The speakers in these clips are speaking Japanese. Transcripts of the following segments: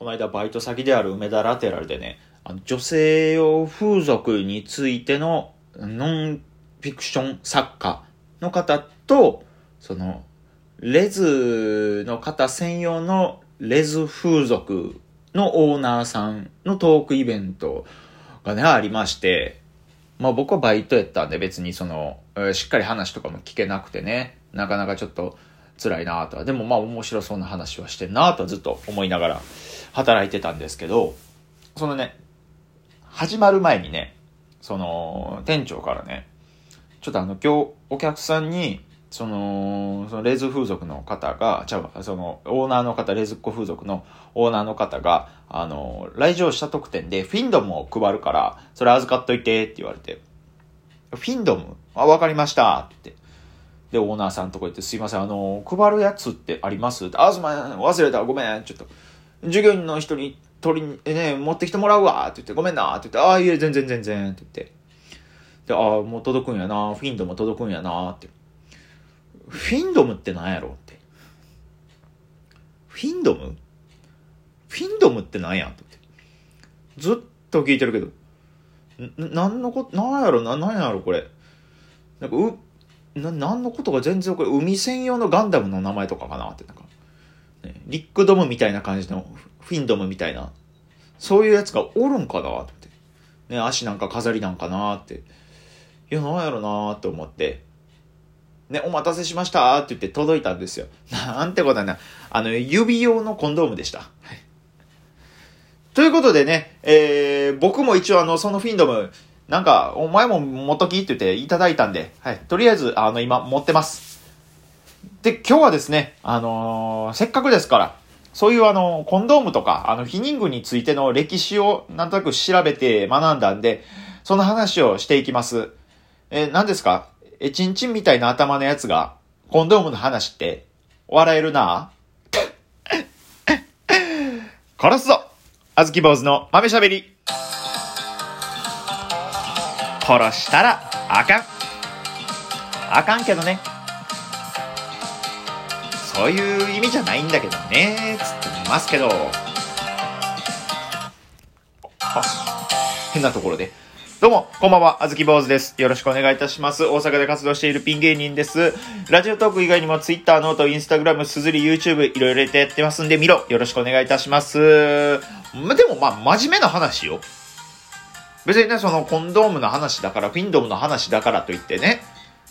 この間バイト先である梅田ラテラルでね、あの女性用風俗についてのノンフィクション作家の方と、その、レズの方専用のレズ風俗のオーナーさんのトークイベントがね、ありまして、まあ僕はバイトやったんで別にその、しっかり話とかも聞けなくてね、なかなかちょっと辛いなとは、でもまあ面白そうな話はしてんなとはずっと思いながら働いてたんですけど、そのね、始まる前にね、その、店長からね、ちょっとあの、今日お客さんに、その、そのレズ風俗の方が、ちゃうその、オーナーの方、レズっ子風俗のオーナーの方が、あの、来場者特典でフィンドムを配るから、それ預かっといてって言われて、フィンドム？あ、わかりましたって言って。で、オーナーさんとこ行って、すいません、あの、配るやつってあります？ってあ、すまん、忘れた、ごめん、ちょっと。従業員の人に取りに、えね、持ってきてもらうわって言って、ごめんなって言って、ああ、いえ、全然全然って言って。で、ああ、もう届くんやな、フィンドム届くんやなって。フィンドムって何やろって。フィンドム？フィンドムって何やって。ずっと聞いてるけど。な何のこと、何やろな、何やろこれ。なんか、う、な、何のことか全然これ、海専用のガンダムの名前とかかなって、なんか、ね、リックドムみたいな感じの、フィンドムみたいな、そういうやつがおるんかなって。ね、足なんか飾りなんかなって。いや、なんやろなって思って。ね、お待たせしましたって言って届いたんですよ。なんてことはな、あの、指用のコンドームでした。はい。ということでね、えー、僕も一応あの、そのフィンドム、なんか、お前も持っときって言っていただいたんで、はい。とりあえず、あの、今、持ってます。で、今日はですね、あのー、せっかくですから、そういうあの、コンドームとか、あの、避妊具についての歴史をなんとなく調べて学んだんで、その話をしていきます。え何ですか？え、ちんちんみたいな頭のやつが、コンドームの話って、笑えるな？殺すぞあずき坊主の豆しゃべり殺したらあかんあかんけどねそういう意味じゃないんだけどねつってますけど変なところでどうも、こんばんは、あずき坊主です。よろしくお願いいたします。大阪で活動しているピン芸人です。 Radiotalk 以外にも Twitter、 note、Instagram、 SUZURI、YouTube、いろいろやってますんで見ろ。よろしくお願いいたします。でも、まあ、真面目な話よ。別にね、そのコンドームの話だから、フィンドムの話だからといってね、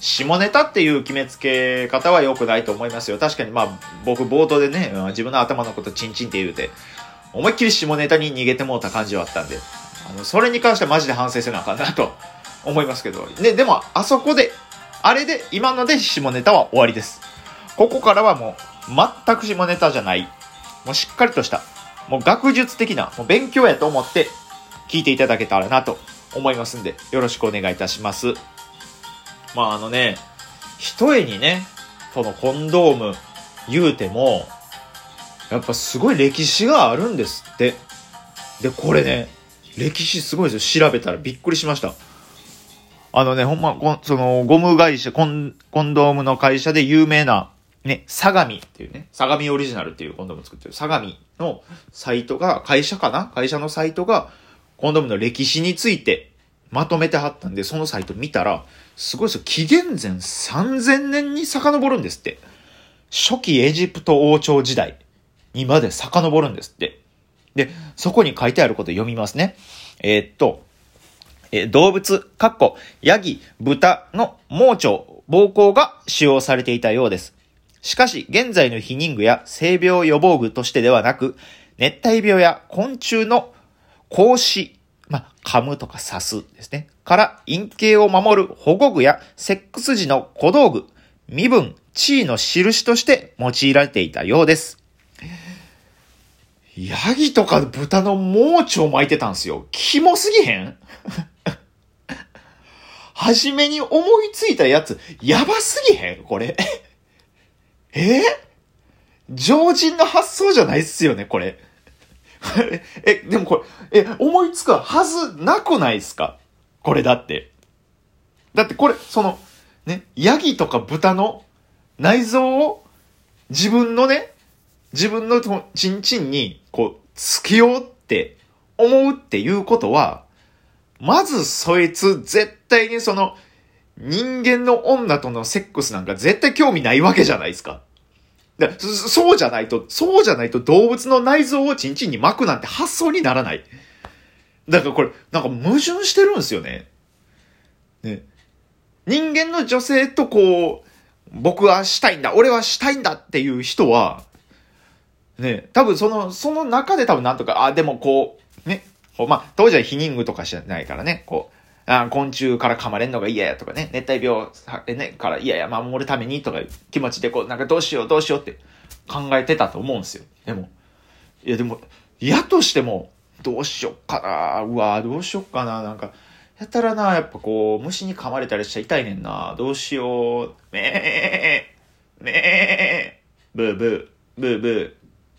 下ネタっていう決めつけ方は良くないと思いますよ。確かにまあ、僕冒頭でね、自分の頭のことチンチンって言うて、思いっきり下ネタに逃げてもうた感じはあったんで、あの、それに関してはマジで反省せなあかんなと思いますけど。で、でも、あそこで、あれで、今ので下ネタは終わりです。ここからはもう、全く下ネタじゃない。もうしっかりとした、もう学術的な、もう勉強やと思って聞いていただけたらなと思いますんで、よろしくお願いいたします。まああのね、一重にね、そのコンドーム言うても、やっぱすごい歴史があるんですって。で、これね、歴史すごいですよ。調べたらびっくりしました。あのね、ほんま、その、ゴム会社、コン、コンドームの会社で有名な、ね、相模っていうね、相模オリジナルっていうコンドーム作ってる相模のサイトが、会社かな？会社のサイトが、コンドームの歴史についてまとめてはったんで、そのサイト見たら、すごいですよ。紀元前3000年に遡るんですって。初期エジプト王朝時代にまで遡るんですって。で、そこに書いてあること読みますね。えー、っと、えー、動物、かっこ、ヤギ、豚の盲腸、膀胱が使用されていたようです。しかし、現在の避妊具や性病予防具としてではなく、熱帯病や昆虫の格子、まあ、噛むとか刺すですね。から、陰茎を守る保護具やセックス時の小道具、身分、地位の印として用いられていたようです。ヤギとか豚の盲腸巻いてたんすよ。キモすぎへん？はじめに思いついたやつ、やばすぎへん？これ。え？常人の発想じゃないっすよね、これ。え、でもこれ、え、思いつくはずなくないっすか？これだって。だってこれ、その、ね、ヤギとか豚の内臓を自分のね、自分のチンチンに、こう、つけようって思うっていうことは、まずそいつ絶対にその人間の女とのセックスなんか絶対興味ないわけじゃないですか。そうじゃないと、そうじゃないと動物の内臓をチンチンに巻くなんて発想にならない。だからこれ、なんか矛盾してるんですよね。ね。人間の女性とこう、僕はしたいんだ、俺はしたいんだっていう人は、ね、多分その、その中で多分なんとか、あ、でもこう、ね、こうまあ、当時は避妊具とかしないからね、こう、あ昆虫から噛まれんのが嫌やとかね、熱帯病、ね、から嫌や、守るためにとかいう気持ちでこう、なんかどうしようどうしようって考えてたと思うんですよ。でも、いやでも、嫌としても、どうしよっかなうわどうしよっかななんか、やったらな、やっぱこう、虫に噛まれたりしちゃ痛いねんな。どうしよう。めー、めー、ブーブー、ブーブー、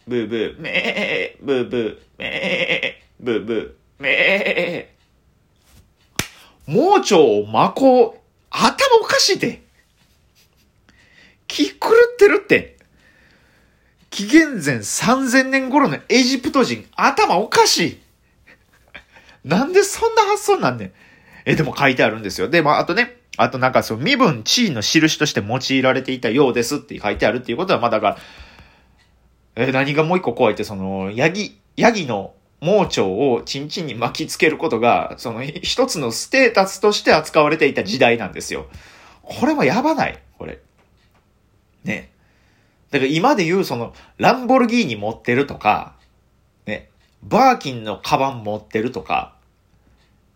ブーブー、めー、ブーブー、めー、ブーブー、めー。盲腸をまこう、頭おかしいで。気狂ってるって。紀元前3000年頃のエジプト人、頭おかしい。なんでそんな発想なんねん。え、でも書いてあるんですよ。で、まあ、あとね、あとなんかそう、身分、地位の印として用いられていたようですって書いてあるっていうことは、まあだから、え、何がもう一個怖いって、その、ヤギ、ヤギの盲腸をチンチンに巻きつけることが、その一つのステータスとして扱われていた時代なんですよ。これもやばないこれ。ね。だから今で言うその、ランボルギーニ持ってるとか、ね、バーキンのカバン持ってるとか、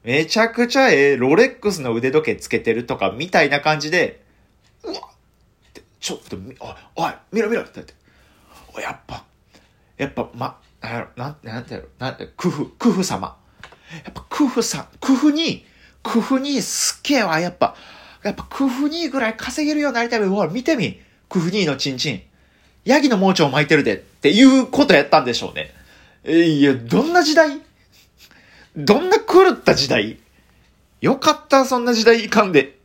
めちゃくちゃええロレックスの腕時計つけてるとかみたいな感じで、うわちょっと、おい、おい、見ろ見ろって言って。やっぱ、やっぱ、ま、なんやろ、なん、てやろ、なんて、クフ、クフ様。やっぱクフさん、クフに、クフにすっげえわ、やっぱ、やっぱクフにぐらい稼げるようになりたいほら、見てみ。クフにのチンチン。ヤギの盲腸巻いてるでっていうことやったんでしょうね。えいや、どんな時代？どんな狂った時代？よかった、そんな時代いかんで。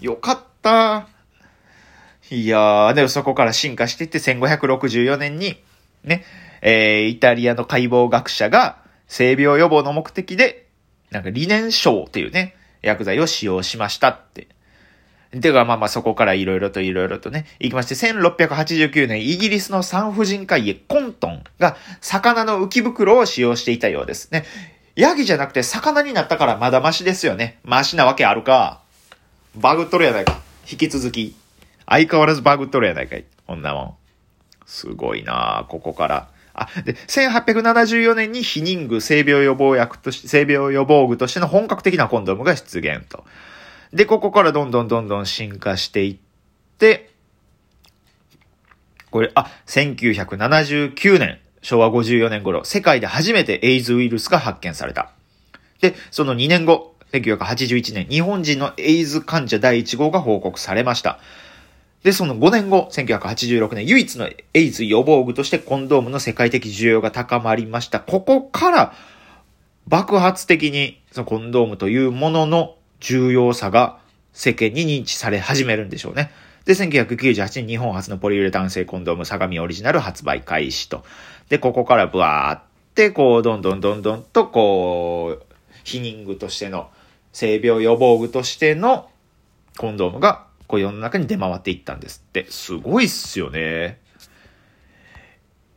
よかった。いやー、でもそこから進化していって1564年に、ね、えー、イタリアの解剖学者が性病予防の目的で、なんか理念症っていうね、薬剤を使用しましたって。では、まあまあそこからいろいろといろいろとね、行きまして、1689年、イギリスの産婦人科医コントンが魚の浮き袋を使用していたようですね。ヤギじゃなくて魚になったからまだマシですよね。マシなわけあるか。バグっとるやないか。引き続き。相変わらずバグっとるやないかい。こんなもん。すごいなここから。あ、で、1874年に避妊具性病予防薬として、性病予防具としての本格的なコンドームが出現と。で、ここからどんどんどんどん進化していって、これ、あ、1979年。昭和54年頃、世界で初めてエイズウイルスが発見された。で、その2年後、1981年、日本人のエイズ患者第1号が報告されました。で、その5年後、1986年、唯一のエイズ予防具としてコンドームの世界的需要が高まりました。ここから爆発的にそのコンドームというものの重要さが世間に認知され始めるんでしょうね。で、1998年日本初のポリウレタン製コンドーム相模オリジナル発売開始と。で、ここからブワーって、こう、どんどんどんどんと、こう、避妊具としての、性病予防具としてのコンドームが、こう世の中に出回っていったんですって。すごいっすよね。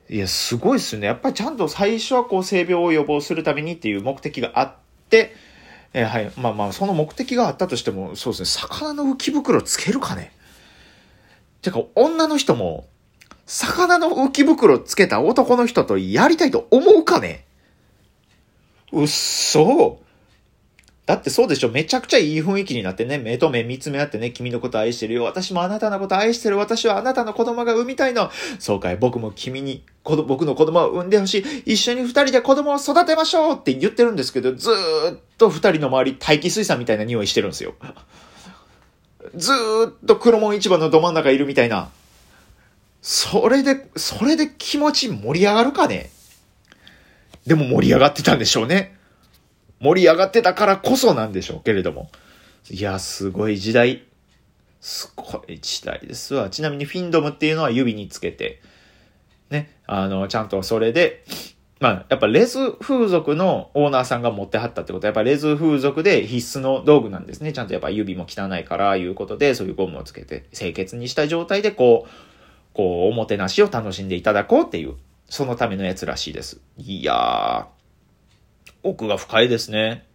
いや、すごいっすよね。やっぱりちゃんと最初はこう性病を予防するためにっていう目的があって、えー、はい。まあまあ、その目的があったとしても、そうですね、魚の浮き袋つけるかねてか、女の人も、魚の浮き袋つけた男の人とやりたいと思うかねうっそだってそうでしょめちゃくちゃいい雰囲気になってね、目と目見つめ合ってね、君のこと愛してるよ。私もあなたのこと愛してる。私はあなたの子供が産みたいの。そうかい、僕も君に、僕の子供を産んでほしい。一緒に二人で子供を育てましょうって言ってるんですけど、ずーっと二人の周り、待機水産みたいな匂いしてるんですよ。ずーっと黒門市場のど真ん中いるみたいな。それで、それで気持ち盛り上がるかねでも盛り上がってたんでしょうね。盛り上がってたからこそなんでしょうけれども。いや、すごい時代。すごい時代ですわ。ちなみにフィンドムっていうのは指につけて、ね、あの、ちゃんとそれで、まあ、やっぱレズ風俗のオーナーさんが持ってはったってことは、やっぱレズ風俗で必須の道具なんですね。ちゃんとやっぱ指も汚いから、いうことで、そういうゴムをつけて、清潔にした状態で、こう、こう、おもてなしを楽しんでいただこうっていう、そのためのやつらしいです。いやー、奥が深いですね。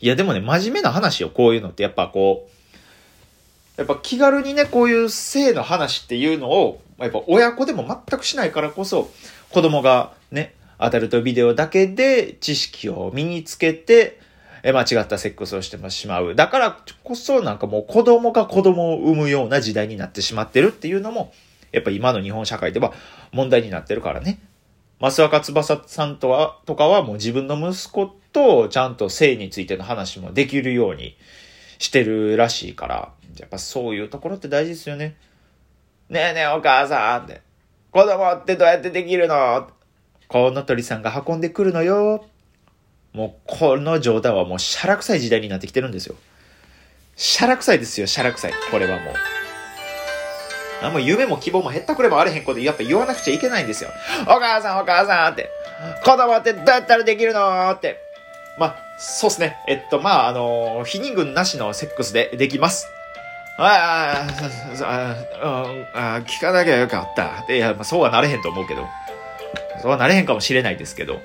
いや、でもね、真面目な話よ、こういうのって。やっぱこう、やっぱ気軽にね、こういう性の話っていうのを、やっぱ親子でも全くしないからこそ、子供がね、アダルトビデオだけで知識を身につけて、え間違ったセックスをしてしまう。だからこそなんかもう子供が子供を産むような時代になってしまってるっていうのも、やっぱ今の日本社会では問題になってるからね。増若翼さんとは、とかはもう自分の息子とちゃんと性についての話もできるようにしてるらしいから、やっぱそういうところって大事ですよね。ねえねえお母さんって。子供ってどうやってできるの？コウノトリさんが運んでくるのよ。もう、この状態はもう、シャラ臭い時代になってきてるんですよ。シャラ臭いですよ、シャラ臭い。これはもう。あもう夢も希望も減ったくれもあれへんことやっぱ言わなくちゃいけないんですよ。お母さんお母さんって。子供ってどうやったらできるのって。ま、そうっすね。えっと、まあ、あのー、否認軍なしのセックスでできます。ああ、ああ、聞かなきゃよかった。いや、まあ、そうはなれへんと思うけど。そうはなれへんかもしれないですけど。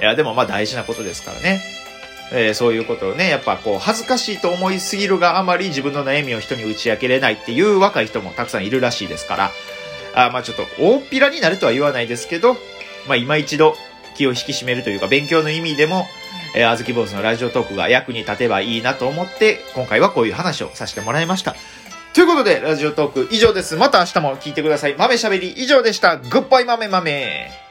いや、でもまあ大事なことですからね。えー、そういうことをね、やっぱこう、恥ずかしいと思いすぎるがあまり自分の悩みを人に打ち明けれないっていう若い人もたくさんいるらしいですから、あまあちょっと大っぴらになるとは言わないですけど、まあ今一度気を引き締めるというか勉強の意味でも、えー、あずき坊主のラジオトークが役に立てばいいなと思って、今回はこういう話をさせてもらいました。ということで、ラジオトーク以上です。また明日も聞いてください。豆しゃべり以上でした。グッバイ豆豆。